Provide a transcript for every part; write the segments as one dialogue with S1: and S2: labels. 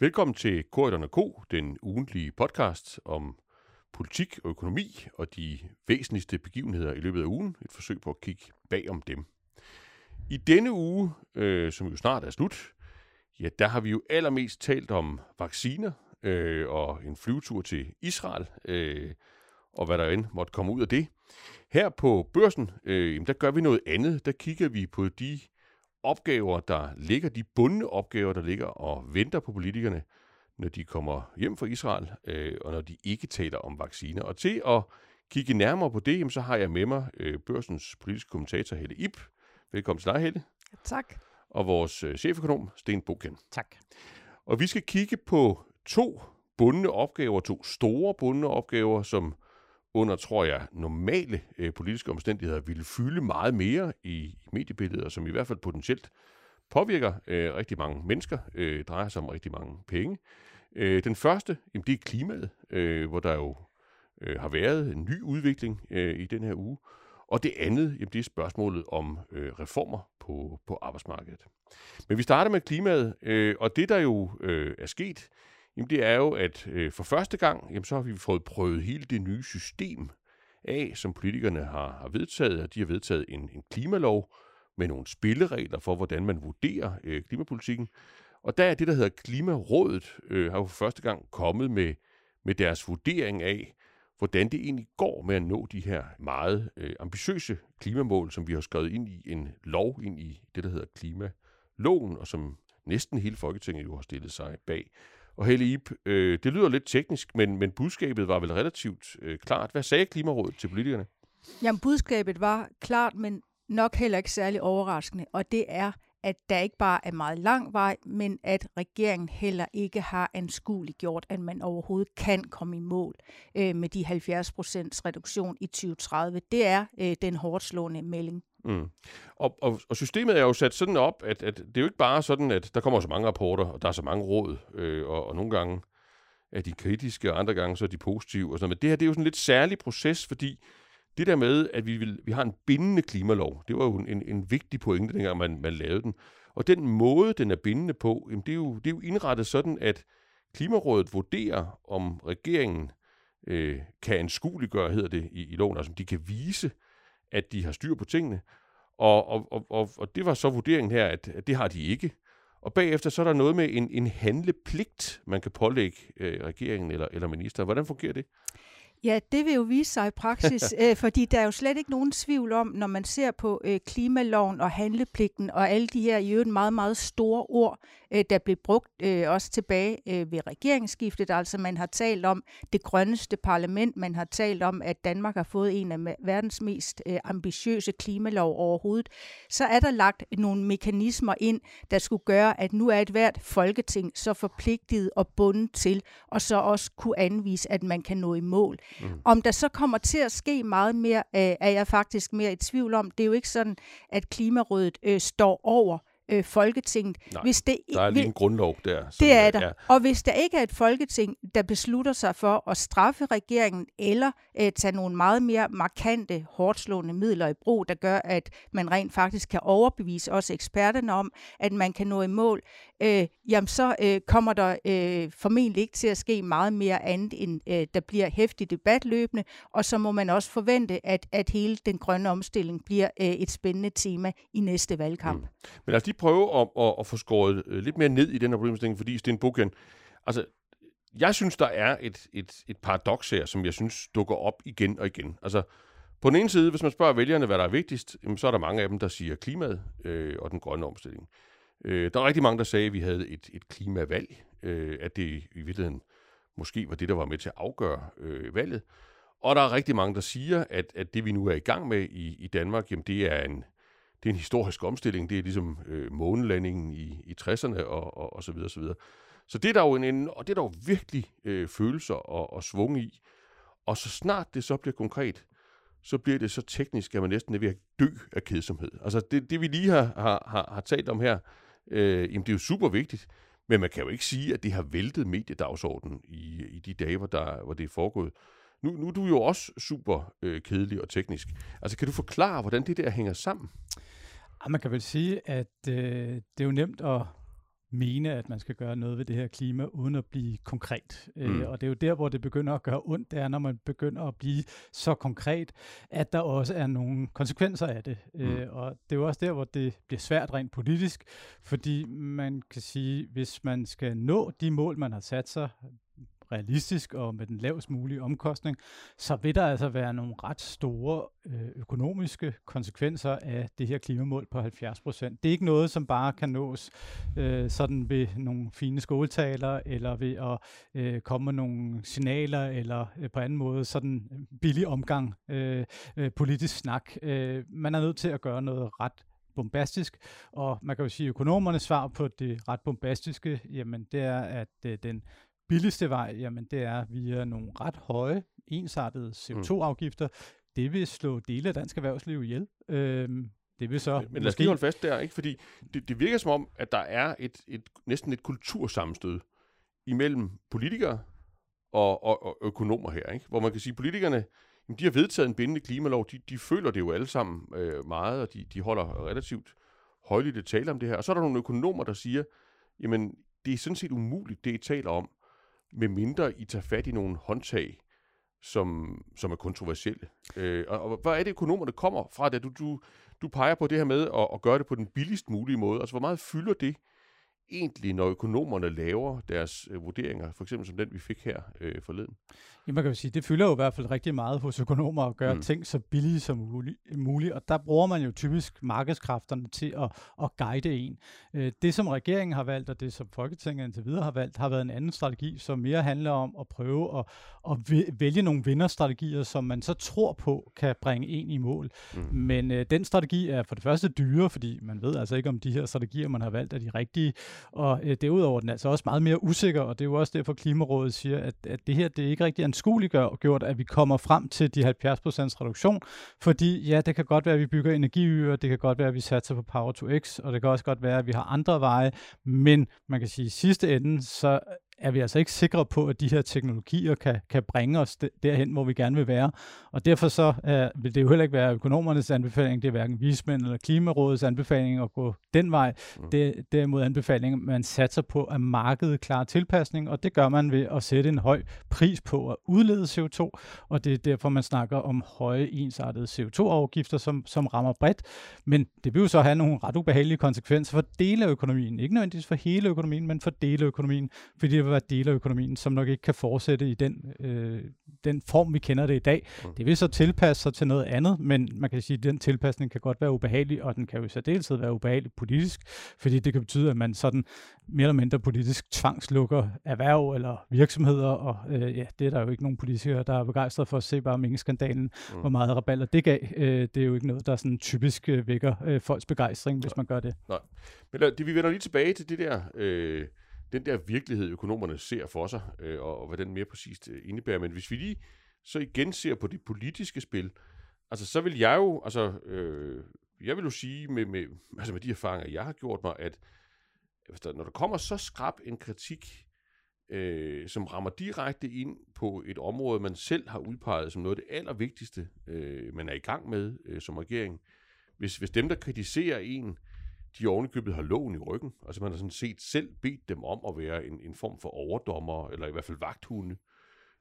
S1: Velkommen til Korridon K, den ugentlige podcast om politik og økonomi og de væsentligste begivenheder i løbet af ugen. Et forsøg på at kigge bag om dem. I denne uge, øh, som jo snart er slut, ja, der har vi jo allermest talt om vacciner øh, og en flyvetur til Israel, øh, og hvad der end måtte komme ud af det. Her på børsen, øh, der gør vi noget andet. Der kigger vi på de opgaver, der ligger, de bundne opgaver, der ligger og venter på politikerne, når de kommer hjem fra Israel, øh, og når de ikke taler om vacciner. Og til at kigge nærmere på det, jamen, så har jeg med mig øh, børsens politiske kommentator Helle Ip. Velkommen til dig, Helle.
S2: Tak.
S1: Og vores øh, cheføkonom, Sten Boken.
S2: Tak.
S1: Og vi skal kigge på to bundne opgaver, to store bundne opgaver, som under, tror jeg, normale øh, politiske omstændigheder ville fylde meget mere i, i mediebilledet, som i hvert fald potentielt påvirker øh, rigtig mange mennesker, øh, drejer sig om rigtig mange penge. Øh, den første, jamen, det er klimaet, øh, hvor der jo øh, har været en ny udvikling øh, i den her uge. Og det andet, jamen, det er spørgsmålet om øh, reformer på, på arbejdsmarkedet. Men vi starter med klimaet, øh, og det der jo øh, er sket, Jamen det er jo, at øh, for første gang, jamen, så har vi fået prøvet hele det nye system af, som politikerne har, har vedtaget, og de har vedtaget en, en klimalov med nogle spilleregler for, hvordan man vurderer øh, klimapolitikken. Og der er det, der hedder Klimarådet, øh, har jo for første gang kommet med, med deres vurdering af, hvordan det egentlig går med at nå de her meget øh, ambitiøse klimamål, som vi har skrevet ind i en lov, ind i det, der hedder klimaloven, og som næsten hele Folketinget jo har stillet sig bag. Og Helle Ip, øh, det lyder lidt teknisk, men, men budskabet var vel relativt øh, klart. Hvad sagde Klimarådet til politikerne?
S2: Jamen, budskabet var klart, men nok heller ikke særlig overraskende, og det er, at der ikke bare er meget lang vej, men at regeringen heller ikke har anskueligt gjort, at man overhovedet kan komme i mål øh, med de 70 procents reduktion i 2030. Det er øh, den hårdt slående melding.
S1: Mm. Og, og, og systemet er jo sat sådan op, at, at det er jo ikke bare sådan, at der kommer så mange rapporter, og der er så mange råd, øh, og, og nogle gange er de kritiske, og andre gange så er de positive. Og sådan Men det her det er jo sådan en lidt særlig proces, fordi det der med, at vi, vil, vi har en bindende klimalov, det var jo en, en vigtig pointe, dengang man, man lavede den. Og den måde, den er bindende på, jamen det, er jo, det er jo indrettet sådan, at Klimarådet vurderer, om regeringen øh, kan anskueliggøre, hedder det i, i loven, altså om de kan vise, at de har styr på tingene. Og, og, og, og, og det var så vurderingen her, at, at det har de ikke. Og bagefter så er der noget med en, en handlepligt, man kan pålægge øh, regeringen eller, eller minister. Hvordan fungerer det?
S2: Ja, det vil jo vise sig i praksis, øh, fordi der er jo slet ikke nogen tvivl om, når man ser på øh, klimaloven og handlepligten og alle de her i øvrigt meget, meget store ord, øh, der blev brugt øh, også tilbage øh, ved regeringsskiftet. Altså man har talt om det grønneste parlament, man har talt om, at Danmark har fået en af verdens mest øh, ambitiøse klimalov overhovedet. Så er der lagt nogle mekanismer ind, der skulle gøre, at nu er et hvert folketing så forpligtet og bundet til, og så også kunne anvise, at man kan nå i mål. Mm. Om der så kommer til at ske meget mere, øh, er jeg faktisk mere i tvivl om. Det er jo ikke sådan, at Klimarådet øh, står over øh, Folketinget.
S1: Nej, hvis det, der er lige en grundlov der.
S2: Det er der. Ja. Og hvis der ikke er et Folketing, der beslutter sig for at straffe regeringen, eller øh, tage nogle meget mere markante, hårdslående midler i brug, der gør, at man rent faktisk kan overbevise også eksperterne om, at man kan nå i mål, øh, jamen så øh, kommer der øh, formentlig ikke til at ske meget mere andet, end øh, der bliver hæftig debat løbende, og så må man også forvente, at, at hele den grønne omstilling bliver øh, et spændende tema i næste valgkamp. Mm.
S1: Men os lige prøve at, at, at få skåret øh, lidt mere ned i den her problemstilling, fordi Sten Bukken, altså jeg synes, der er et, et, et paradoks her, som jeg synes dukker op igen og igen. Altså, på den ene side, hvis man spørger vælgerne, hvad der er vigtigst, så er der mange af dem, der siger klimaet øh, og den grønne omstilling. Øh, der er rigtig mange, der sagde, at vi havde et, et klimavalg, øh, at det i virkeligheden måske var det, der var med til at afgøre øh, valget. Og der er rigtig mange, der siger, at, at det, vi nu er i gang med i, i Danmark, jamen det er en, det er en historisk omstilling. Det er ligesom øh, månelandingen i, i 60'erne og, og, og så videre, så videre. Så det er der jo, en, en, og det er der jo virkelig øh, følelser og, og svung i. Og så snart det så bliver konkret, så bliver det så teknisk, at man næsten er ved at dø af kedsomhed. Altså det, det vi lige har, har, har, har talt om her, øh, jamen det er jo super vigtigt, men man kan jo ikke sige, at det har væltet mediedagsordenen i, i de dage, hvor, der, hvor det er foregået. Nu, nu er du jo også super øh, kedelig og teknisk. Altså kan du forklare, hvordan det der hænger sammen?
S3: Ja, man kan vel sige, at øh, det er jo nemt at, mene, at man skal gøre noget ved det her klima, uden at blive konkret. Øh, mm. Øh, og det er jo der, hvor det begynder at gøre ondt, det er, når man begynder at blive så konkret, at der også er nogle konsekvenser af det. Mm. Øh, og det er jo også der, hvor det bliver svært rent politisk, fordi man kan sige, hvis man skal nå de mål, man har sat sig, realistisk og med den lavest mulige omkostning, så vil der altså være nogle ret store øh, økonomiske konsekvenser af det her klimamål på 70 procent. Det er ikke noget, som bare kan nås øh, sådan ved nogle fine skoletaler, eller ved at øh, komme med nogle signaler, eller øh, på anden måde sådan billig omgang øh, øh, politisk snak. Øh, man er nødt til at gøre noget ret bombastisk, og man kan jo sige, at økonomernes svar på det ret bombastiske, jamen det er, at øh, den billigste vej, jamen det er via nogle ret høje, ensartede CO2-afgifter. Mm. Det vil slå dele af dansk erhvervsliv ihjel. Øhm, det vil så
S1: Men, men lad os lige holde fast der, ikke? fordi det, det virker som om, at der er et, et næsten et kultursammenstød imellem politikere og, og, og økonomer her, ikke? hvor man kan sige, at politikerne jamen, de har vedtaget en bindende klimalov, de, de føler det jo alle sammen øh, meget, og de, de holder relativt højligt tale om det her. Og så er der nogle økonomer, der siger, jamen det er sådan set umuligt, det I taler om, med mindre I tager fat i nogle håndtag, som, som er kontroversielle. Øh, og, og hvad er det, økonomerne kommer fra, da du, du, du peger på det her med at, at gøre det på den billigst mulige måde? Altså, hvor meget fylder det egentlig, når økonomerne laver deres øh, vurderinger, for eksempel som den, vi fik her øh, forleden?
S3: Ja, man kan jo sige, det fylder jo i hvert fald rigtig meget hos økonomer at gøre mm. ting så billige som muligt, og der bruger man jo typisk markedskræfterne til at, at guide en. Øh, det, som regeringen har valgt, og det, som Folketinget indtil videre har valgt, har været en anden strategi, som mere handler om at prøve at, at vælge nogle vinderstrategier, som man så tror på kan bringe en i mål. Mm. Men øh, den strategi er for det første dyre, fordi man ved altså ikke, om de her strategier, man har valgt, er de rigtige, og øh, derudover den er altså også meget mere usikker, og det er jo også derfor, Klimarådet siger, at, at det her det er ikke rigtig en anskueliggør, at vi kommer frem til de 70% reduktion, fordi ja, det kan godt være, at vi bygger energiøer, det kan godt være, at vi satser på Power to X, og det kan også godt være, at vi har andre veje, men man kan sige, at i sidste ende, så er vi altså ikke sikre på, at de her teknologier kan, kan bringe os derhen, hvor vi gerne vil være. Og derfor så uh, vil det jo heller ikke være økonomernes anbefaling, det er hverken vismænd eller klimarådets anbefaling at gå den vej. Mm. Det er derimod anbefalingen, man satser på, at markedet klarer tilpasning, og det gør man ved at sætte en høj pris på at udlede CO2, og det er derfor, man snakker om høje ensartede CO2-afgifter, som, som rammer bredt. Men det vil jo så have nogle ret ubehagelige konsekvenser for dele af økonomien. Ikke nødvendigvis for hele økonomien, men for dele af økonomien, fordi vil være dele af økonomien, som nok ikke kan fortsætte i den, øh, den form, vi kender det i dag. Mm. Det vil så tilpasse sig til noget andet, men man kan sige, at den tilpasning kan godt være ubehagelig, og den kan jo i særdeleshed være ubehagelig politisk, fordi det kan betyde, at man sådan mere eller mindre politisk tvangslukker erhverv eller virksomheder, og øh, ja, det er der jo ikke nogen politikere, der er begejstret for at se bare minkskandalen, mm. hvor meget raballer det gav. Øh, det er jo ikke noget, der sådan typisk øh, vækker øh, folks begejstring, hvis man gør det.
S1: Nej. Men lad, det, vi vender lige tilbage til det der... Øh den der virkelighed, økonomerne ser for sig, øh, og, og hvad den mere præcist øh, indebærer. Men hvis vi lige så igen ser på det politiske spil, altså så vil jeg jo, altså, øh, jeg vil jo sige med, med, altså med de erfaringer, jeg har gjort mig, at der, når der kommer så skrab en kritik, øh, som rammer direkte ind på et område, man selv har udpeget som noget af det allervigtigste, øh, man er i gang med øh, som regering, hvis, hvis dem, der kritiserer en, de ovenikøbet har loven i ryggen. Altså man har sådan set selv bedt dem om at være en, en form for overdommer, eller i hvert fald vagthunde.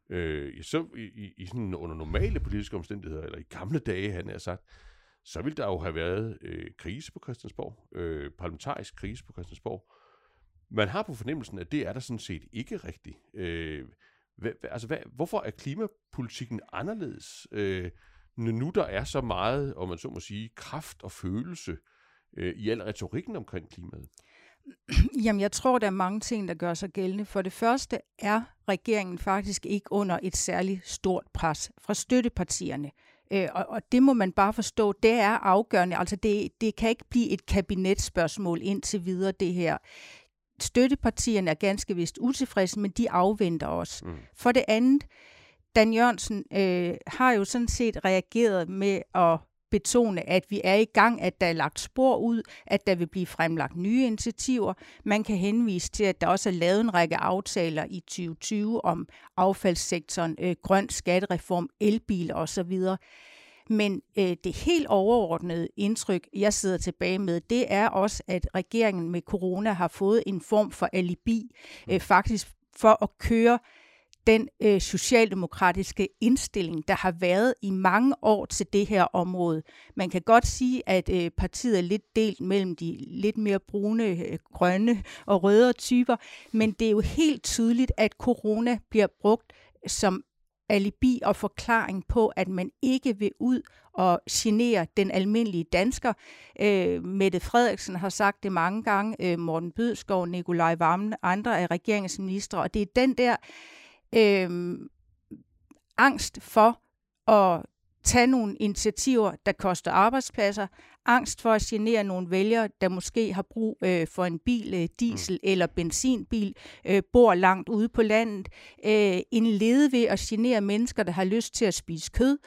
S1: Øh, så i, i, i sådan under normale politiske omstændigheder, eller i gamle dage, han har sagt, så ville der jo have været øh, krise på Christiansborg, øh, parlamentarisk krise på Christiansborg. Man har på fornemmelsen, at det er der sådan set ikke rigtigt. Øh, hvad, altså, hvad, hvorfor er klimapolitikken anderledes, øh, når nu der er så meget, om man så må sige, kraft og følelse øh, i al retorikken omkring klimaet?
S2: Jamen, jeg tror, der er mange ting, der gør sig gældende. For det første er regeringen faktisk ikke under et særligt stort pres fra støttepartierne. Øh, og, og det må man bare forstå, det er afgørende. Altså, det, det kan ikke blive et kabinetsspørgsmål indtil videre, det her. Støttepartierne er ganske vist utilfredse, men de afventer os. Mm. For det andet, Dan Jørgensen øh, har jo sådan set reageret med at betone, at vi er i gang, at der er lagt spor ud, at der vil blive fremlagt nye initiativer. Man kan henvise til, at der også er lavet en række aftaler i 2020 om affaldssektoren, øh, grøn skattereform, elbiler osv. Men øh, det helt overordnede indtryk, jeg sidder tilbage med, det er også, at regeringen med corona har fået en form for alibi, øh, mm. faktisk for at køre den øh, socialdemokratiske indstilling, der har været i mange år til det her område. Man kan godt sige, at øh, partiet er lidt delt mellem de lidt mere brune, øh, grønne og røde typer, men det er jo helt tydeligt, at corona bliver brugt som alibi og forklaring på, at man ikke vil ud og genere den almindelige dansker. Øh, Mette Frederiksen har sagt det mange gange, øh, Morten Bødskov, Nikolaj Vammen, andre af regeringsministre, og det er den der øh, angst for at tage nogle initiativer, der koster arbejdspladser, angst for at genere nogle vælgere, der måske har brug øh, for en bil, øh, diesel mm. eller benzinbil, øh, bor langt ude på landet, øh, en lede ved at genere mennesker, der har lyst til at spise kød.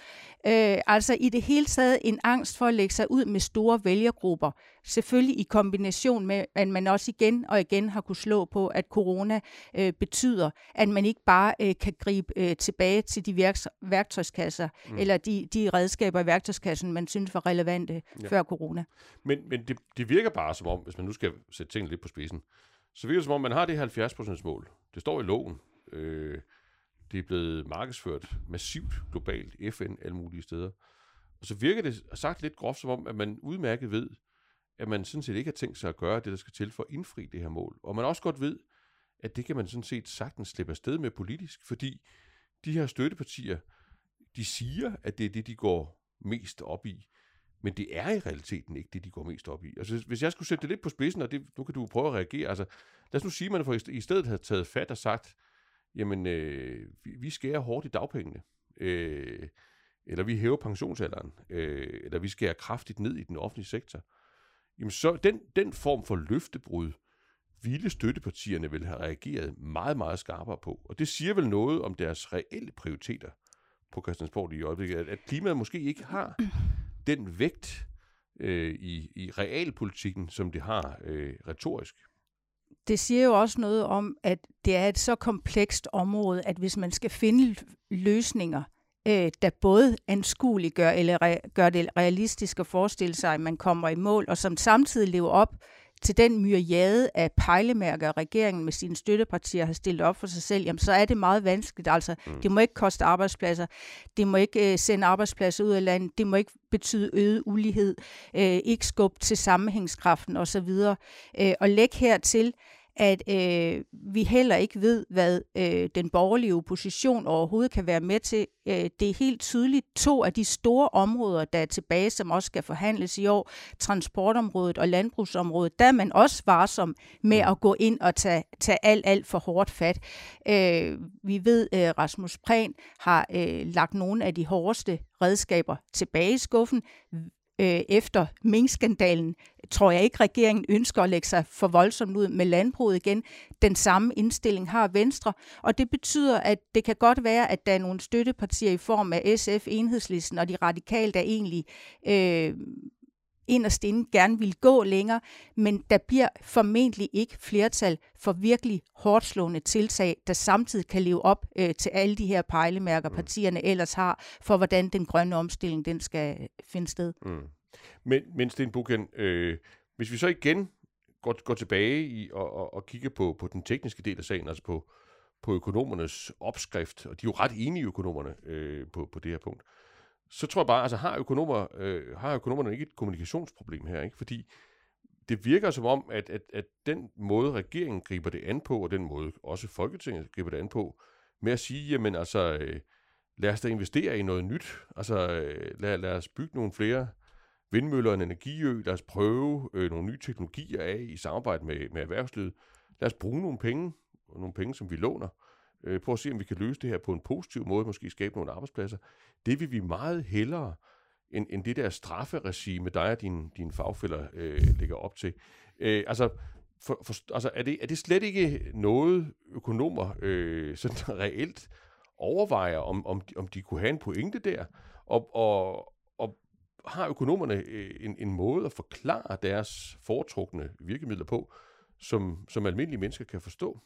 S2: Øh, altså i det hele taget en angst for at lægge sig ud med store vælgergrupper. Selvfølgelig i kombination med, at man også igen og igen har kunne slå på, at corona øh, betyder, at man ikke bare øh, kan gribe øh, tilbage til de værks- værktøjskasser, mm. eller de, de redskaber i værktøjskassen, man synes var relevante ja. før corona.
S1: Men, men det, det virker bare som om, hvis man nu skal sætte tingene lidt på spidsen, så virker det som om, man har det 70% mål. Det står i loven. Øh, det er blevet markedsført massivt globalt, FN, alle mulige steder. Og så virker det sagt lidt groft som om, at man udmærket ved, at man sådan set ikke har tænkt sig at gøre det, der skal til for at indfri det her mål. Og man også godt ved, at det kan man sådan set sagtens slippe afsted med politisk, fordi de her støttepartier, de siger, at det er det, de går mest op i. Men det er i realiteten ikke det, de går mest op i. Altså, hvis jeg skulle sætte det lidt på spidsen, og det, nu kan du prøve at reagere, altså, lad os nu sige, at man for i stedet havde taget fat og sagt, jamen, øh, vi, vi skærer hårdt i dagpengene, øh, eller vi hæver pensionsalderen, øh, eller vi skærer kraftigt ned i den offentlige sektor, jamen så den, den form for løftebrud, ville støttepartierne vil have reageret meget, meget skarpere på. Og det siger vel noget om deres reelle prioriteter på Christiansborg i øjeblikket, at, at klimaet måske ikke har den vægt øh, i, i realpolitikken, som det har øh, retorisk
S2: det siger jo også noget om, at det er et så komplekst område, at hvis man skal finde løsninger, øh, der både anskueliggør eller re- gør det realistisk at forestille sig, at man kommer i mål, og som samtidig lever op til den myriade af pejlemærker, regeringen med sine støttepartier har stillet op for sig selv, jamen så er det meget vanskeligt. Altså, mm. det må ikke koste arbejdspladser, det må ikke øh, sende arbejdspladser ud af landet, det må ikke betyde øget ulighed, øh, ikke skub til sammenhængskraften osv. Øh, og læg hertil, at øh, vi heller ikke ved, hvad øh, den borgerlige opposition overhovedet kan være med til. Øh, det er helt tydeligt to af de store områder, der er tilbage, som også skal forhandles i år, transportområdet og landbrugsområdet, der er man også varsom med at gå ind og tage, tage alt, alt for hårdt fat. Øh, vi ved, at øh, Rasmus Prehn har øh, lagt nogle af de hårdeste redskaber tilbage i skuffen øh, efter minkskandalen, tror jeg ikke, regeringen ønsker at lægge sig for voldsomt ud med landbruget igen. Den samme indstilling har Venstre, og det betyder, at det kan godt være, at der er nogle støttepartier i form af SF, Enhedslisten og de radikale, der egentlig øh, inderst inde gerne vil gå længere, men der bliver formentlig ikke flertal for virkelig hårdt slående tiltag, der samtidig kan leve op øh, til alle de her pejlemærker, mm. partierne ellers har, for hvordan den grønne omstilling den skal finde sted. Mm.
S1: Men, men Sten Buchen, øh, hvis vi så igen går, går tilbage i og, og, og kigger på, på den tekniske del af sagen, altså på, på økonomernes opskrift, og de er jo ret enige økonomerne øh, på, på det her punkt, så tror jeg bare, altså har, økonomer, øh, har økonomerne ikke et kommunikationsproblem her, ikke? Fordi det virker som om, at, at, at den måde, regeringen griber det an på, og den måde også Folketinget griber det an på, med at sige, jamen altså, øh, lad os da investere i noget nyt. Altså, øh, lad, lad os bygge nogle flere vindmøller og en energiø. Lad os prøve øh, nogle nye teknologier af i samarbejde med, med erhvervslivet. Lad os bruge nogle penge, nogle penge, som vi låner, øh, på at se, om vi kan løse det her på en positiv måde, måske skabe nogle arbejdspladser. Det vil vi meget hellere, end, end det der strafferegime, dig og dine, din fagfælder øh, ligger op til. Øh, altså, for, for, altså er, det, er det slet ikke noget, økonomer øh, sådan reelt overvejer, om, om, de, om de kunne have en pointe der? Og, og har økonomerne øh, en, en måde at forklare deres foretrukne virkemidler på, som, som almindelige mennesker kan forstå?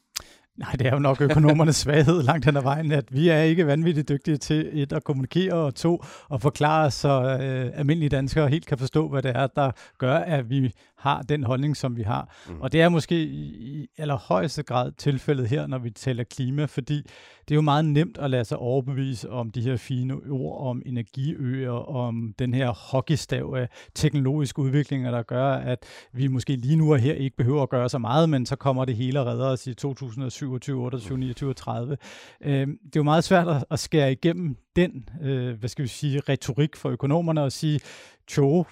S3: Nej, det er jo nok økonomernes svaghed langt hen ad vejen, at vi er ikke vanvittigt dygtige til et at kommunikere, og to at forklare, så øh, almindelige danskere helt kan forstå, hvad det er, der gør, at vi har den holdning, som vi har. Mm. Og det er måske i, allerhøjeste grad tilfældet her, når vi taler klima, fordi det er jo meget nemt at lade sig overbevise om de her fine ord om energiøer, om den her hockeystav af teknologiske udviklinger, der gør, at vi måske lige nu og her ikke behøver at gøre så meget, men så kommer det hele og redder os i 2027, 28, 29 og 30. Øh, det er jo meget svært at, at skære igennem den, øh, hvad skal vi sige, retorik for økonomerne og sige, jo,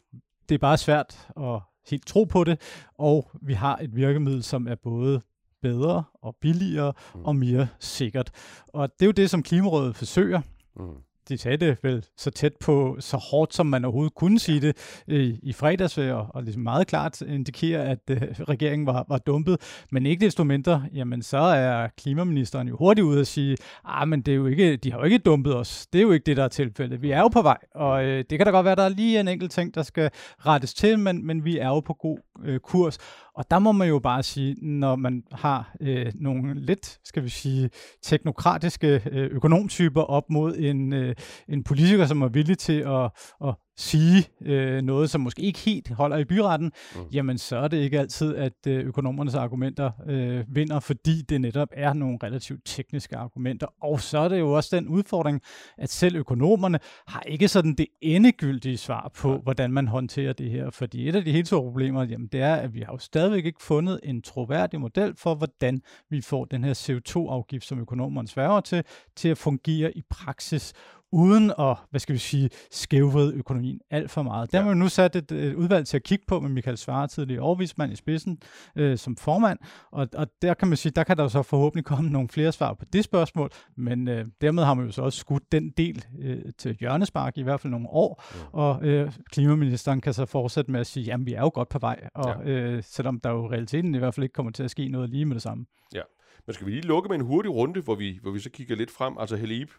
S3: det er bare svært at helt tro på det, og vi har et virkemiddel, som er både bedre og billigere mm. og mere sikkert. Og det er jo det, som Klimarådet forsøger. Mm de sagde det vel så tæt på, så hårdt som man overhovedet kunne sige det i, i fredags, og, og ligesom meget klart indikere, at uh, regeringen var, var dumpet. Men ikke desto mindre, jamen så er klimaministeren jo hurtigt ude at sige, ah, men det er jo ikke, de har jo ikke dumpet os. Det er jo ikke det, der er tilfældet. Vi er jo på vej, og uh, det kan da godt være, der er lige en enkelt ting, der skal rettes til, men, men vi er jo på god uh, kurs. Og der må man jo bare sige, når man har øh, nogle lidt, skal vi sige, teknokratiske øh, økonomtyper op mod en, øh, en politiker, som er villig til at, at sige øh, noget, som måske ikke helt holder i byretten, mm. jamen så er det ikke altid, at øh, økonomernes argumenter øh, vinder, fordi det netop er nogle relativt tekniske argumenter. Og så er det jo også den udfordring, at selv økonomerne har ikke sådan det endegyldige svar på, hvordan man håndterer det her. Fordi et af de helt store problemer, jamen det er, at vi har jo stadigvæk ikke fundet en troværdig model for, hvordan vi får den her CO2-afgift, som økonomerne sværger til, til at fungere i praksis uden at, hvad skal vi sige, skævvride økonomien alt for meget. Der har ja. man nu sat et, et udvalg til at kigge på med Michael Svare, tidligere overvismand i spidsen, øh, som formand, og, og der kan man sige, der kan der jo så forhåbentlig komme nogle flere svar på det spørgsmål, men øh, dermed har man jo så også skudt den del øh, til hjørnespark i hvert fald nogle år, ja. og øh, klimaministeren kan så fortsætte med at sige, jamen vi er jo godt på vej, og ja. øh, selvom der jo realiteten i hvert fald ikke kommer til at ske noget lige med det samme.
S1: Ja, men skal vi lige lukke med en hurtig runde, hvor vi, hvor vi så kigger lidt frem, altså Helib,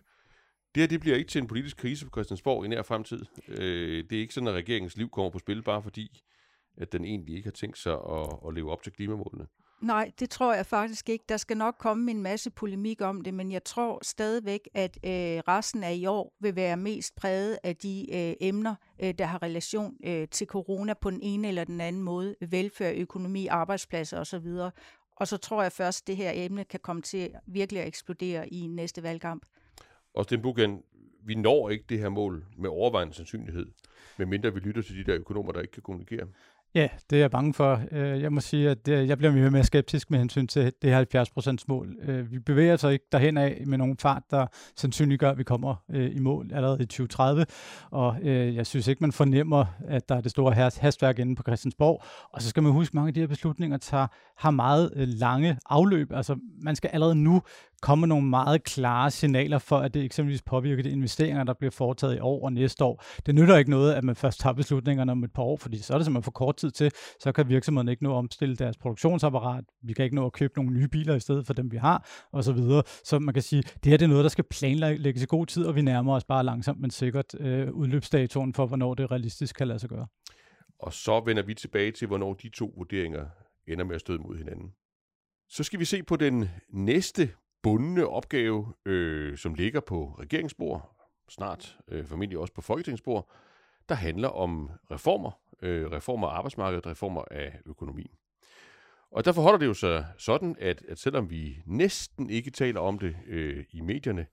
S1: det her det bliver ikke til en politisk krise på Christiansborg i nær fremtid. Øh, det er ikke sådan, at regeringens liv kommer på spil, bare fordi, at den egentlig ikke har tænkt sig at, at leve op til klimamålene.
S2: Nej, det tror jeg faktisk ikke. Der skal nok komme en masse polemik om det, men jeg tror stadigvæk, at øh, resten af i år vil være mest præget af de øh, emner, øh, der har relation øh, til corona på den ene eller den anden måde. Velfærd, økonomi, arbejdspladser osv. Og så tror jeg først, at det her emne kan komme til virkelig at eksplodere i næste valgkamp.
S1: Og Sten Bugan, vi når ikke det her mål med overvejende sandsynlighed, medmindre vi lytter til de der økonomer, der ikke kan kommunikere.
S3: Ja, det er jeg bange for. Øh, jeg må sige, at jeg bliver mere og mere skeptisk med hensyn til det 70% mål. Øh, vi bevæger os ikke derhen af med nogen fart, der sandsynliggør, at vi kommer øh, i mål allerede i 2030. Og jeg synes ikke, man fornemmer, at der er det store hastværk inde på Christiansborg. Og så skal man huske, at mange af de her beslutninger tager, har meget lange afløb. Altså, man skal allerede nu komme nogle meget klare signaler for, at det eksempelvis påvirker de investeringer, der bliver foretaget i år og næste år. Det nytter ikke noget, at man først tager beslutningerne om et par år, fordi så er det simpelthen for kort tid til, så kan virksomheden ikke nå at omstille deres produktionsapparat, vi kan ikke nå at købe nogle nye biler i stedet for dem, vi har, og så videre. Så man kan sige, det her det er noget, der skal planlægges i god tid, og vi nærmer os bare langsomt, men sikkert øh, udløbsdatoen for, hvornår det realistisk kan lade sig gøre.
S1: Og så vender vi tilbage til, hvornår de to vurderinger ender med at støde mod hinanden. Så skal vi se på den næste bundne opgave, øh, som ligger på regeringsbord, snart øh, formentlig også på folketingsbord, der handler om reformer, øh, reformer af arbejdsmarkedet, reformer af økonomien. Og derfor forholder det jo sig sådan, at, at selvom vi næsten ikke taler om det øh, i medierne,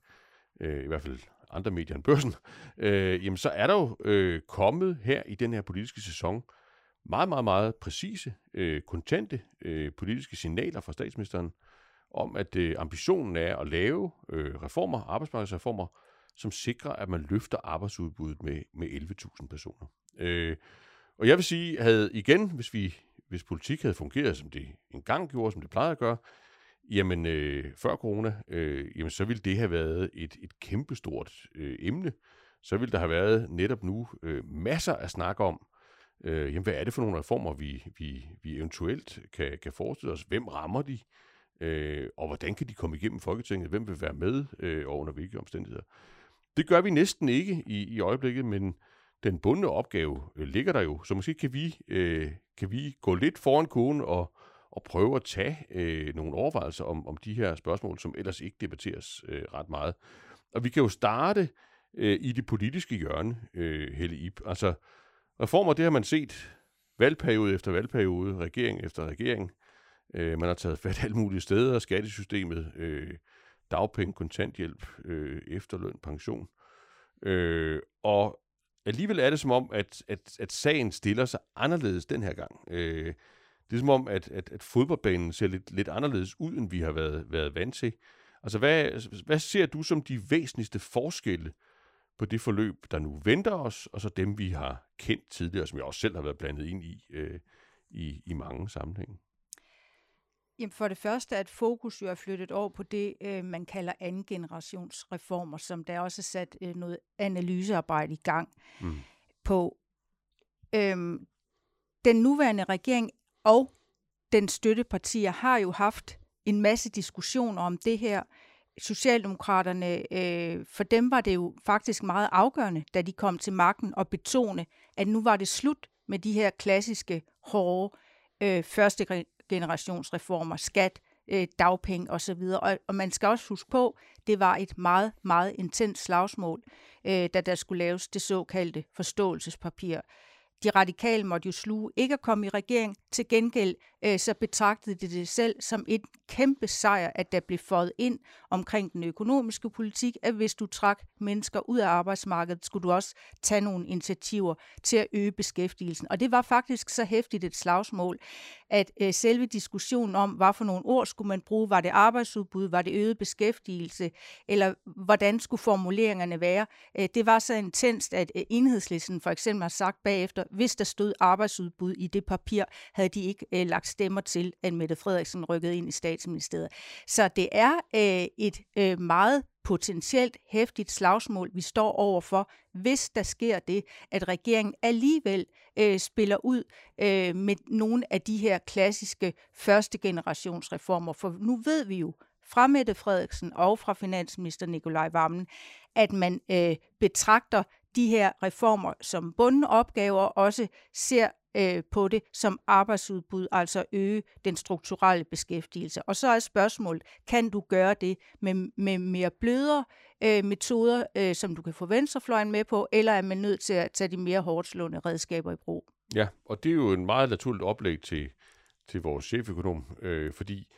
S1: øh, i hvert fald andre medier end børsen, øh, jamen så er der jo øh, kommet her i den her politiske sæson meget, meget, meget præcise, øh, kontante øh, politiske signaler fra statsministeren, om, at øh, ambitionen er at lave øh, reformer, arbejdsmarkedsreformer, som sikrer, at man løfter arbejdsudbuddet med, med 11.000 personer. Øh, og jeg vil sige, havde igen, hvis vi hvis politik havde fungeret, som det engang gjorde, som det plejede at gøre, jamen øh, før corona, øh, jamen så ville det have været et, et kæmpestort øh, emne. Så ville der have været netop nu øh, masser af snak om, øh, jamen hvad er det for nogle reformer, vi, vi, vi eventuelt kan, kan forestille os? Hvem rammer de? Øh, Øh, og hvordan kan de komme igennem Folketinget? Hvem vil være med, øh, og under hvilke omstændigheder? Det gør vi næsten ikke i, i øjeblikket, men den bundne opgave øh, ligger der jo, så måske kan vi, øh, kan vi gå lidt foran kurven og, og prøve at tage øh, nogle overvejelser om, om de her spørgsmål, som ellers ikke debatteres øh, ret meget. Og vi kan jo starte øh, i det politiske hjørne, øh, Helle Ip. Altså, reformer, det har man set valgperiode efter valgperiode, regering efter regering. Øh, man har taget fat alle mulige steder, skattesystemet, øh, dagpenge, kontanthjælp, øh, efterløn, pension. Øh, og alligevel er det som om, at, at, at sagen stiller sig anderledes den her gang. Øh, det er som om, at, at, at fodboldbanen ser lidt, lidt anderledes ud, end vi har været, været vant til. Altså, hvad, hvad ser du som de væsentligste forskelle på det forløb, der nu venter os, og så dem, vi har kendt tidligere, som jeg også selv har været blandet ind i øh, i, i mange sammenhænge?
S2: Jamen for det første, at fokus jo er flyttet over på det, øh, man kalder anden generations reformer, som der også er sat øh, noget analysearbejde i gang mm. på. Øhm, den nuværende regering og den støttepartier har jo haft en masse diskussioner om det her. Socialdemokraterne, øh, for dem var det jo faktisk meget afgørende, da de kom til magten, og betone, at nu var det slut med de her klassiske, hårde øh, første generationsreformer, skat, øh, dagpenge osv. Og, og man skal også huske på, det var et meget, meget intens slagsmål, øh, da der skulle laves det såkaldte forståelsespapir. De radikale måtte jo sluge ikke at komme i regering. Til gengæld øh, så betragtede de det selv som et kæmpe sejr, at der blev fået ind omkring den økonomiske politik, at hvis du trak mennesker ud af arbejdsmarkedet, skulle du også tage nogle initiativer til at øge beskæftigelsen. Og det var faktisk så hæftigt et slagsmål, at øh, selve diskussionen om, hvad for nogle ord skulle man bruge, var det arbejdsudbud, var det øget beskæftigelse, eller hvordan skulle formuleringerne være, øh, det var så intenst, at øh, enhedslisten for eksempel har sagt bagefter, hvis der stod arbejdsudbud i det papir, havde de ikke øh, lagt stemmer til, at Mette Frederiksen rykkede ind i statsministeriet. Så det er øh, et øh, meget potentielt hæftigt slagsmål, vi står overfor, hvis der sker det, at regeringen alligevel øh, spiller ud øh, med nogle af de her klassiske første generations reformer. For nu ved vi jo fra Mette Frederiksen og fra finansminister Nikolaj Vammen, at man øh, betragter de her reformer som bundne opgaver, også ser øh, på det som arbejdsudbud, altså øge den strukturelle beskæftigelse. Og så er spørgsmålet, kan du gøre det med, med mere blødere øh, metoder, øh, som du kan få venstrefløjen med på, eller er man nødt til at tage de mere hårdt slående redskaber i brug?
S1: Ja, og det er jo en meget naturligt oplæg til, til vores cheføkonom, øh, fordi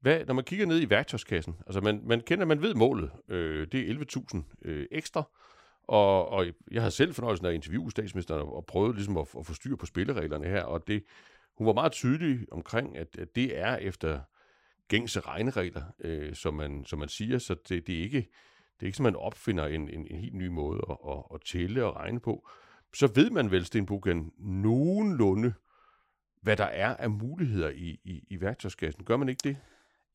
S1: hvad, når man kigger ned i værktøjskassen, altså man, man kender, man ved målet, øh, det er 11.000 øh, ekstra, og, og jeg har selv fornøjelsen af at interviewe statsministeren og, og prøvet ligesom at, at få styr på spillereglerne her, og det, hun var meget tydelig omkring, at, at det er efter gængse regneregler, øh, som, man, som man siger, så det, det er ikke det er ikke, som man opfinder en, en, en helt ny måde at, at, at tælle og regne på. Så ved man vel, Stenbukken, nogenlunde, hvad der er af muligheder i, i, i værktøjskassen. Gør man ikke det?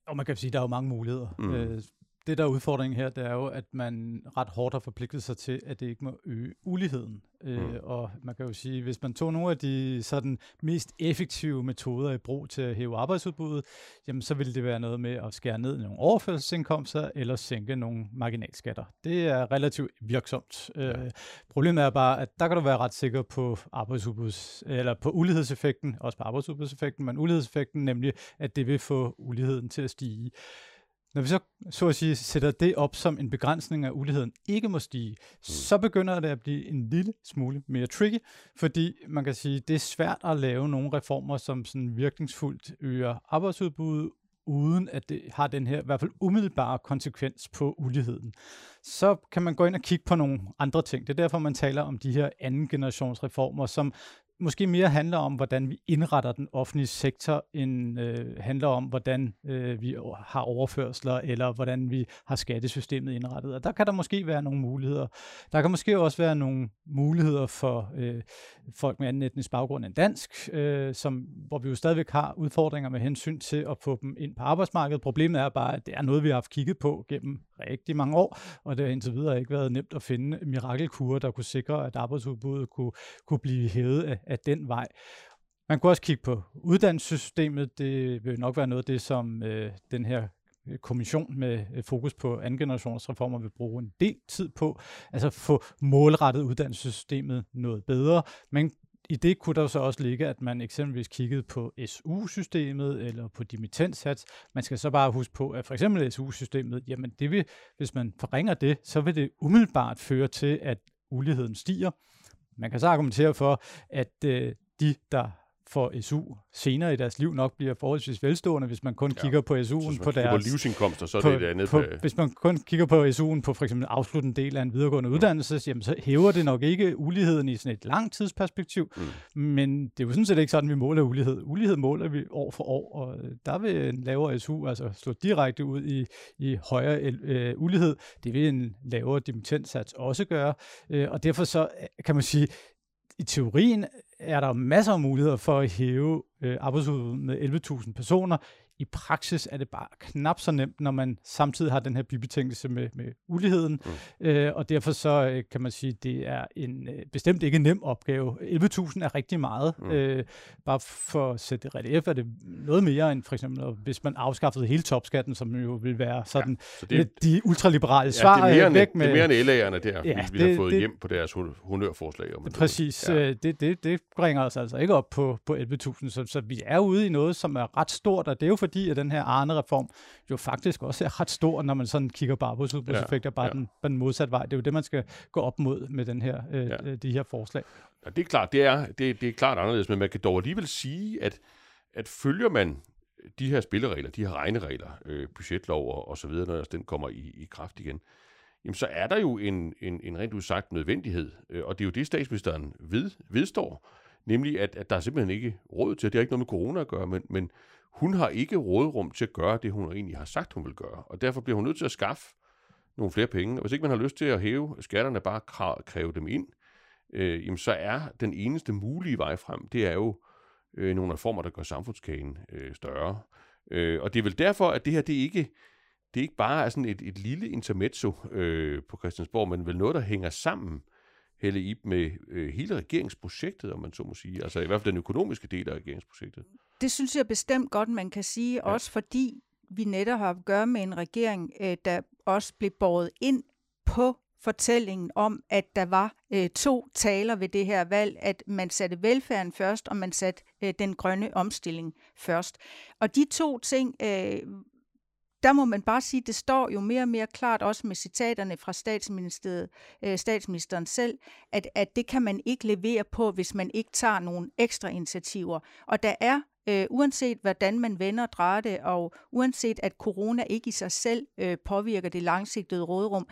S3: Og man kan sige, at der er jo mange muligheder. Mm. Øh, det, der er udfordringen her, det er jo, at man ret hårdt har forpligtet sig til, at det ikke må øge uligheden. Øh, mm. Øh, og man kan jo sige, hvis man tog nogle af de sådan mest effektive metoder i brug til at hæve arbejdsudbuddet, jamen så ville det være noget med at skære ned i nogle overførselsindkomster eller sænke nogle marginalskatter. Det er relativt virksomt. Øh, ja. Problemet er bare, at der kan du være ret sikker på arbejdsudbuds, eller på ulighedseffekten, også på arbejdsudbudseffekten, men ulighedseffekten, nemlig at det vil få uligheden til at stige. Når vi så, så at sige, sætter det op som en begrænsning af uligheden ikke må stige, mm. så begynder det at blive en lille smule mere tricky, fordi man kan sige, det er svært at lave nogle reformer, som sådan virkningsfuldt øger arbejdsudbuddet, uden at det har den her i hvert fald umiddelbare konsekvens på uligheden. Så kan man gå ind og kigge på nogle andre ting. Det er derfor, man taler om de her anden generations reformer, som måske mere handler om, hvordan vi indretter den offentlige sektor, end øh, handler om, hvordan øh, vi har overførsler, eller hvordan vi har skattesystemet indrettet. Og der kan der måske være nogle muligheder. Der kan måske også være nogle muligheder for øh, folk med anden etnisk baggrund end dansk, øh, som, hvor vi jo stadigvæk har udfordringer med hensyn til at få dem ind på arbejdsmarkedet. Problemet er bare, at det er noget, vi har haft kigget på gennem rigtig mange år, og det har indtil videre ikke været nemt at finde mirakelkurer, der kunne sikre, at arbejdsudbuddet kunne, kunne blive hævet af, af den vej. Man kunne også kigge på uddannelsessystemet. Det vil nok være noget af det, som øh, den her øh, kommission med øh, fokus på andengenerationsreformer vil bruge en del tid på. Altså få målrettet uddannelsessystemet noget bedre. Men i det kunne der så også ligge, at man eksempelvis kiggede på SU-systemet eller på dimittenssats. Man skal så bare huske på, at for eksempel SU-systemet, jamen det vil, hvis man forringer det, så vil det umiddelbart føre til, at uligheden stiger. Man kan så argumentere for, at øh, de, der for SU senere i deres liv nok bliver forholdsvis velstående, hvis man kun ja. kigger på SU'en på deres...
S1: på livsindkomster, så er det et andet...
S3: På, hvis man kun kigger på SU'en på for eksempel afsluttende del af en videregående ja. uddannelse, jamen, så hæver det nok ikke uligheden i sådan et langt tidsperspektiv, mm. men det er jo sådan set ikke sådan, vi måler ulighed. Ulighed måler vi år for år, og der vil en lavere SU altså slå direkte ud i, i højere øh, ulighed. Det vil en lavere dimittenssats også gøre, øh, og derfor så kan man sige, i teorien er der masser af muligheder for at hæve øh, arbejdsudbuddet med 11.000 personer. I praksis er det bare knap så nemt, når man samtidig har den her bibetænkelse med, med uligheden, mm. øh, og derfor så øh, kan man sige, det er en øh, bestemt ikke nem opgave. 11.000 er rigtig meget. Mm. Øh, bare for at sætte det relief, er det noget mere end for eksempel, hvis man afskaffede hele topskatten, som jo vil være sådan ja, så det, de ultraliberale ja, svar
S1: det er mere
S3: væk med...
S1: Det er mere end LA'erne der, ja, vi, vi det, har fået det, hjem på deres honørforslag. Om
S3: præcis. Ja. Øh, det, det, det bringer os altså ikke op på, på 11.000, så, så vi er ude i noget, som er ret stort, og det er jo fordi, at den her Arne-reform jo faktisk også er ret stor, når man sådan kigger på arbejdsudbudseffekter, ja, bare ja. den, den modsatte vej. Det er jo det, man skal gå op mod med den her, øh, ja. De her forslag.
S1: Ja, det er klart, det er, det, det er klart anderledes, men man kan dog alligevel sige, at, at følger man de her spilleregler, de her regneregler, øh, budgetlov og, og så videre, når den kommer i, i kraft igen, jamen så er der jo en, en, en rent udsagt nødvendighed, øh, og det er jo det, statsministeren ved, vedstår, nemlig at, at der er simpelthen ikke råd til, det har ikke noget med corona at gøre, men, men hun har ikke rådrum til at gøre det, hun egentlig har sagt, hun vil gøre. Og derfor bliver hun nødt til at skaffe nogle flere penge. Og hvis ikke man har lyst til at hæve skatterne, bare kræve dem ind, øh, jamen så er den eneste mulige vej frem, det er jo øh, nogle reformer, der gør samfundskagen øh, større. Øh, og det er vel derfor, at det her, det er ikke, det er ikke bare er sådan et, et lille intermezzo øh, på Christiansborg, men vel noget, der hænger sammen Helle Ip med øh, hele regeringsprojektet, om man så må sige. Altså i hvert fald den økonomiske del af regeringsprojektet.
S2: Det synes jeg bestemt godt, man kan sige, ja. også fordi vi netop har at gøre med en regering, øh, der også blev båret ind på fortællingen om, at der var øh, to taler ved det her valg, at man satte velfærden først, og man satte øh, den grønne omstilling først. Og de to ting øh, der må man bare sige, det står jo mere og mere klart, også med citaterne fra statsministeriet, øh, statsministeren selv, at, at det kan man ikke levere på, hvis man ikke tager nogle ekstra initiativer. Og der er øh, uanset hvordan man vender og drejer det, og uanset at corona ikke i sig selv øh, påvirker det langsigtede rådrum,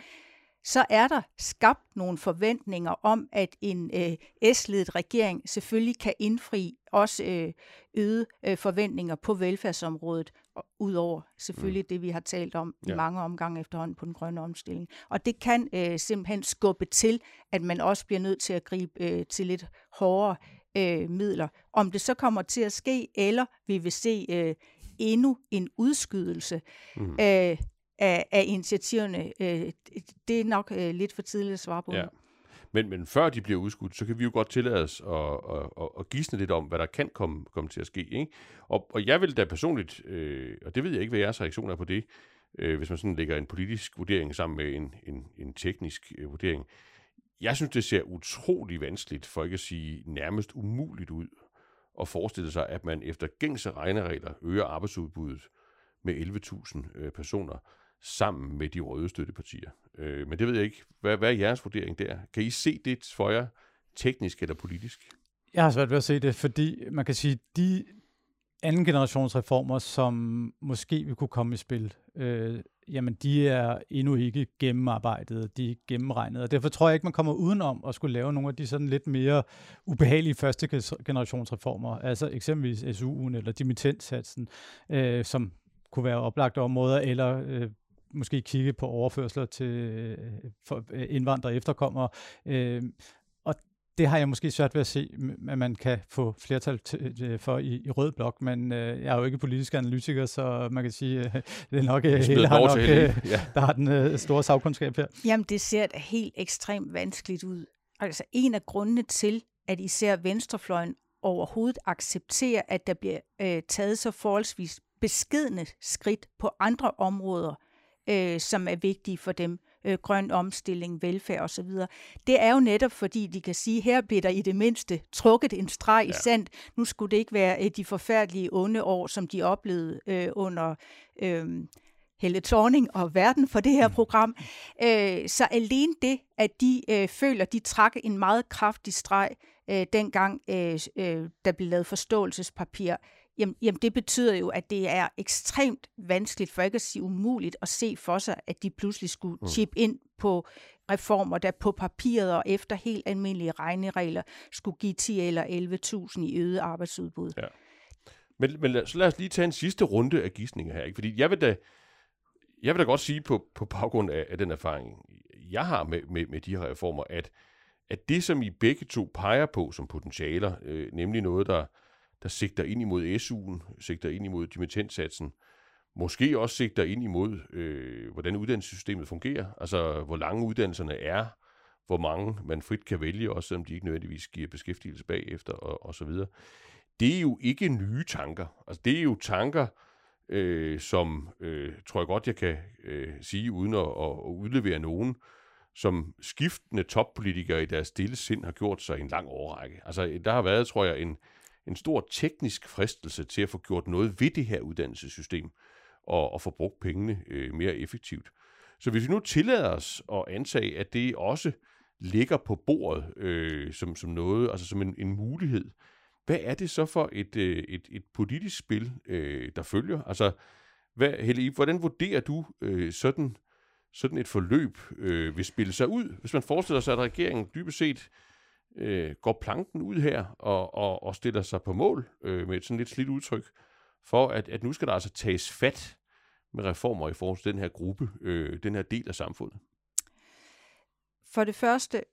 S2: så er der skabt nogle forventninger om, at en øh, S-ledet regering selvfølgelig kan indfri også øh, øget øh, forventninger på velfærdsområdet, udover selvfølgelig mm. det, vi har talt om ja. i mange omgange efterhånden på den grønne omstilling. Og det kan øh, simpelthen skubbe til, at man også bliver nødt til at gribe øh, til lidt hårdere øh, midler. Om det så kommer til at ske, eller vi vil se øh, endnu en udskydelse, mm. øh, af, af initiativerne, øh, det er nok øh, lidt for tidligt at svare på. Ja.
S1: Men, men før de bliver udskudt, så kan vi jo godt tillade os at, at, at, at gisne lidt om, hvad der kan komme, komme til at ske. Ikke? Og, og jeg vil da personligt, øh, og det ved jeg ikke, hvad jeres reaktion er på det, øh, hvis man sådan lægger en politisk vurdering sammen med en, en, en teknisk øh, vurdering. Jeg synes, det ser utrolig vanskeligt, for ikke at sige nærmest umuligt ud, at forestille sig, at man efter gængse regneregler øger arbejdsudbuddet med 11.000 øh, personer sammen med de røde støttepartier. Øh, men det ved jeg ikke. Hvad, hvad er jeres vurdering der? Kan I se det for jer teknisk eller politisk?
S3: Jeg har svært ved at se det, fordi man kan sige, de anden generations reformer, som måske vil kunne komme i spil, øh, jamen de er endnu ikke gennemarbejdet, de er gennemregnet, og derfor tror jeg ikke, man kommer udenom at skulle lave nogle af de sådan lidt mere ubehagelige første generations reformer, altså eksempelvis SU'en eller dimittentsatsen, øh, som kunne være oplagte områder, eller øh, måske kigge på overførsler til øh, for, øh, indvandrere og efterkommere. Øh, og det har jeg måske svært ved at se, at man kan få flertal til, øh, for i, i rød blok, men øh, jeg er jo ikke politisk analytiker, så man kan sige, øh, det er nok, øh, hele har nok øh, ja. der har den øh, store sagkundskab her.
S2: Jamen, det ser da helt ekstremt vanskeligt ud. Altså, en af grundene til, at især venstrefløjen overhovedet accepterer, at der bliver øh, taget så forholdsvis beskedne skridt på andre områder, øh, som er vigtige for dem, øh, grøn omstilling, velfærd osv. Det er jo netop fordi, de kan sige, her bliver der i det mindste trukket en streg ja. i sand. Nu skulle det ikke være øh, de forfærdelige onde år, som de oplevede øh, under... Øh, Helle Thorning og verden for det her mm. program. Øh, så alene det, at de øh, føler, de trak en meget kraftig streg, øh, dengang øh, øh, der blev lavet forståelsespapir, jamen, jamen det betyder jo, at det er ekstremt vanskeligt, for ikke at sige umuligt, at se for sig, at de pludselig skulle mm. chip ind på reformer, der på papiret og efter helt almindelige regneregler skulle give 10 eller 11.000 i øget arbejdsudbud. Ja.
S1: Men, men så lad os lige tage en sidste runde af gissninger her. Ikke? Fordi jeg vil da, jeg vil da godt sige på, på baggrund af, af den erfaring, jeg har med, med, med de her reformer, at, at det, som I begge to peger på som potentialer, øh, nemlig noget, der, der sigter ind imod SU'en, sigter ind imod dimittentsatsen, måske også sigter ind imod, øh, hvordan uddannelsessystemet fungerer, altså hvor lange uddannelserne er, hvor mange man frit kan vælge, også selvom de ikke nødvendigvis giver beskæftigelse bagefter og, og så videre. Det er jo ikke nye tanker. Altså det er jo tanker, øh, som øh, tror jeg godt, jeg kan øh, sige, uden at, at udlevere nogen, som skiftende toppolitikere i deres stille sind har gjort sig en lang årrække. Altså, der har været, tror jeg, en, en stor teknisk fristelse til at få gjort noget ved det her uddannelsessystem, og, og få brugt pengene øh, mere effektivt. Så hvis vi nu tillader os at antage, at det også ligger på bordet øh, som, som noget, altså som en, en mulighed, hvad er det så for et, øh, et, et politisk spil, øh, der følger? Altså, hvad, Helle, hvordan vurderer du øh, sådan, sådan et forløb øh, vil spille sig ud? Hvis man forestiller sig, at regeringen dybest set øh, går planken ud her og, og, og stiller sig på mål øh, med et sådan lidt slidt udtryk, for at, at nu skal der altså tages fat med reformer i forhold til den her gruppe, øh, den her del af samfundet?
S2: For det første,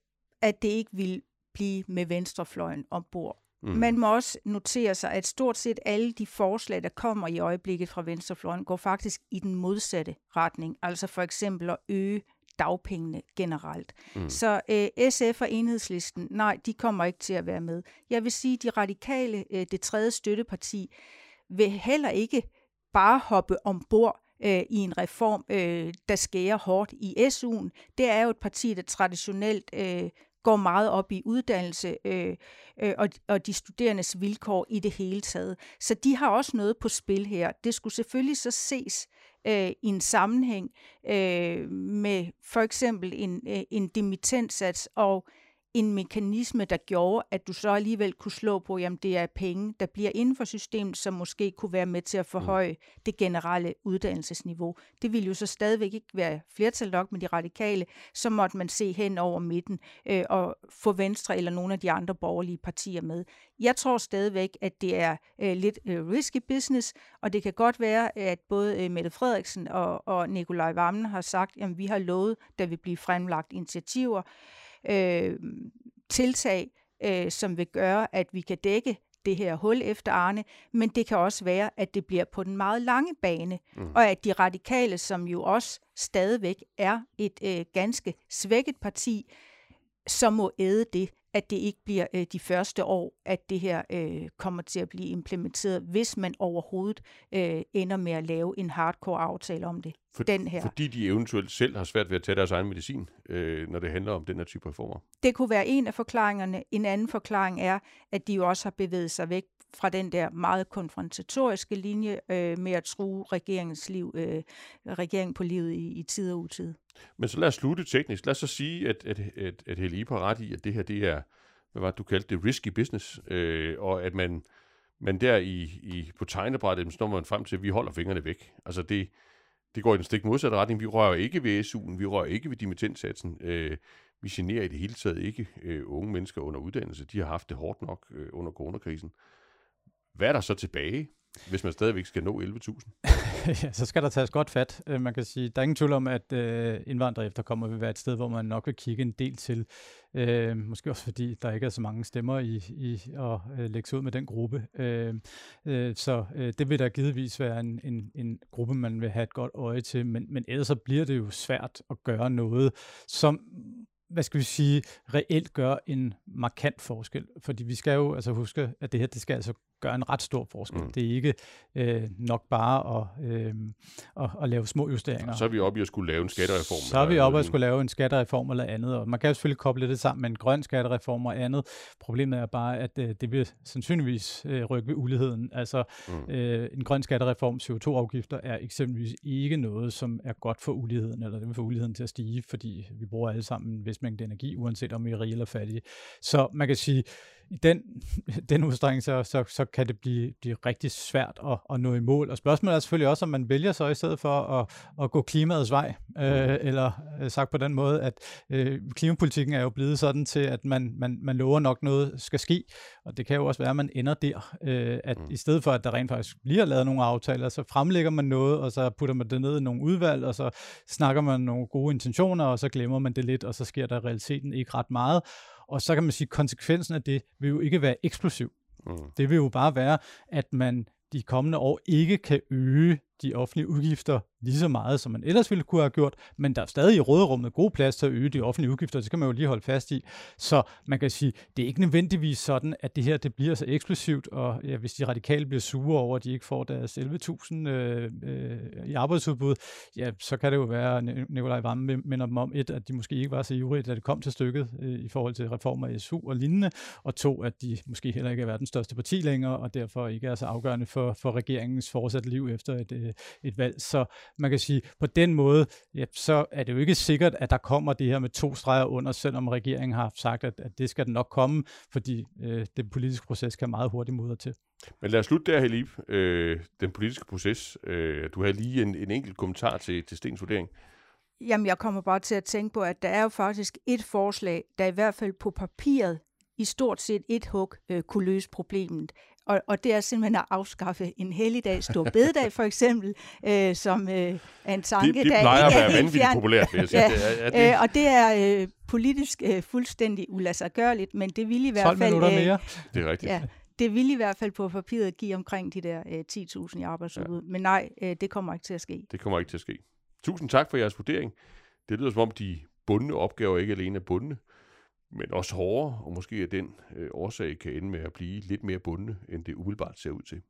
S2: at det ikke vil blive med venstrefløjen ombord. Mm. Man må også notere sig, at stort set alle de forslag, der kommer i øjeblikket fra venstrefløjen, går faktisk i den modsatte retning. Altså for eksempel at øge dagpengene generelt. Mm. Så øh, SF og enhedslisten, nej, de kommer ikke til at være med. Jeg vil sige, at de radikale, øh, det tredje støtteparti, vil heller ikke bare hoppe ombord øh, i en reform, øh, der skærer hårdt i SU'en. Det er jo et parti, der traditionelt øh, går meget op i uddannelse øh, øh, og, og de studerendes vilkår i det hele taget. Så de har også noget på spil her. Det skulle selvfølgelig så ses øh, i en sammenhæng øh, med for eksempel en, øh, en dimittensats og en mekanisme, der gjorde, at du så alligevel kunne slå på, jamen det er penge, der bliver inden for systemet, som måske kunne være med til at forhøje mm. det generelle uddannelsesniveau. Det ville jo så stadigvæk ikke være flertal nok med de radikale, så måtte man se hen over midten øh, og få Venstre eller nogle af de andre borgerlige partier med. Jeg tror stadigvæk, at det er øh, lidt øh, risky business, og det kan godt være, at både øh, Mette Frederiksen og, og Nikolaj Vammen har sagt, at vi har lovet, der vil blive fremlagt initiativer, øh, tiltag, øh, som vil gøre, at vi kan dække det her hul efter Arne, men det kan også være, at det bliver på den meget lange bane, mm. og at de radikale, som jo også stadigvæk er et øh, ganske svækket parti, så må æde det at det ikke bliver øh, de første år, at det her øh, kommer til at blive implementeret, hvis man overhovedet øh, ender med at lave en hardcore aftale om det.
S1: For,
S2: den her.
S1: Fordi de eventuelt selv har svært ved at tage deres egen medicin, øh, når det handler om den her type reformer.
S2: Det kunne være en af forklaringerne. En anden forklaring er, at de jo også har bevæget sig væk fra den der meget konfrontatoriske linje øh, med at true regeringens liv, øh, regeringen på livet i, i tid og utid.
S1: Men så lad os slutte teknisk. Lad os så sige, at, at, at, at Helle har ret i, at det her det er, hvad var det, du kaldte det, risky business, øh, og at man, man der i, i, på tegnebrættet, så når man frem til, at vi holder fingrene væk. Altså det, det går i den stik modsatte retning. Vi rører ikke ved SU'en, vi rører ikke ved dimittentsatsen. Øh, vi generer i det hele taget ikke øh, unge mennesker under uddannelse. De har haft det hårdt nok øh, under coronakrisen. Hvad er der så tilbage, hvis man stadigvæk skal nå 11.000?
S3: ja, så skal der tages godt fat. Øh, man kan sige, der er ingen tvivl om, at øh, indvandrere efterkommer vil være et sted, hvor man nok vil kigge en del til. Øh, måske også fordi, der ikke er så mange stemmer i, i at øh, lægge sig ud med den gruppe. Øh, øh, så øh, det vil der givetvis være en, en, en gruppe, man vil have et godt øje til. Men, men ellers så bliver det jo svært at gøre noget, som hvad skal vi sige, reelt gør en markant forskel. Fordi vi skal jo altså huske, at det her, det skal altså gør en ret stor forskel. Mm. Det er ikke øh, nok bare at, øh, at, at lave små justeringer.
S1: Så er vi oppe i at skulle lave en skattereform.
S3: Så er vi oppe i at skulle lave en skattereform eller andet, og man kan jo selvfølgelig koble det sammen med en grøn skattereform og andet. Problemet er bare, at øh, det vil sandsynligvis øh, rykke ved uligheden. Altså mm. øh, en grøn skattereform, CO2-afgifter, er eksempelvis ikke noget, som er godt for uligheden, eller det vil få uligheden til at stige, fordi vi bruger alle sammen en vis mængde energi, uanset om vi er rige eller fattige. Så man kan sige, i den, den udstrækning, så, så, så kan det blive, blive rigtig svært at, at nå i mål. Og spørgsmålet er selvfølgelig også, om man vælger så i stedet for at, at gå klimaets vej, øh, eller øh, sagt på den måde, at øh, klimapolitikken er jo blevet sådan til, at man, man, man lover nok noget skal ske, og det kan jo også være, at man ender der, øh, at mm. i stedet for, at der rent faktisk bliver lavet nogle aftaler, så fremlægger man noget, og så putter man det ned i nogle udvalg, og så snakker man nogle gode intentioner, og så glemmer man det lidt, og så sker der i realiteten ikke ret meget, og så kan man sige, at konsekvensen af det vil jo ikke være eksplosiv. Mm. Det vil jo bare være, at man de kommende år ikke kan øge de offentlige udgifter lige så meget, som man ellers ville kunne have gjort, men der er stadig i råderummet god plads til at øge de offentlige udgifter, det skal man jo lige holde fast i. Så man kan sige, det er ikke nødvendigvis sådan, at det her det bliver så eksplosivt, og ja, hvis de radikale bliver sure over, at de ikke får deres 11.000 øh, øh, i arbejdsudbud, ja, så kan det jo være, Nikolaj Vamme minder dem om, et, at de måske ikke var så ivrige, da det kom til stykket øh, i forhold til reformer af SU og lignende, og to, at de måske heller ikke er verdens største parti længere, og derfor ikke er så afgørende for, for regeringens fortsatte liv efter et, øh, et valg. Så man kan sige, på den måde, ja, så er det jo ikke sikkert, at der kommer det her med to streger under, selvom regeringen har sagt, at, at det skal den nok komme, fordi øh, den politiske proces kan meget hurtigt modre til.
S1: Men lad os slutte der, Helib. Øh, den politiske proces. Øh, du har lige en, en enkelt kommentar til, til Stens vurdering.
S2: Jamen, jeg kommer bare til at tænke på, at der er jo faktisk et forslag, der i hvert fald på papiret i stort set et hug øh, kunne løse problemet. Og, og det er simpelthen at afskaffe en helligdag, stor bededag for eksempel, øh, som øh, er en tanke,
S1: det, det der plejer at være vanvittigt populært, vil jeg sige. ja,
S2: det er, er det... Øh, og det er øh, politisk øh, fuldstændig ulassergørligt, men det vil i hvert fald... 12
S3: minutter mere.
S1: Øh, det er rigtigt. Ja,
S2: det vil i hvert fald på papiret give omkring de der øh, 10.000 i arbejdsudbud. Ja. Men nej, øh, det kommer ikke til at ske.
S1: Det kommer ikke til at ske. Tusind tak for jeres vurdering. Det lyder som om de bundne opgaver ikke alene er bundne, men også hårdere, og måske af den øh, årsag kan ende med at blive lidt mere bundne, end det umiddelbart ser ud til.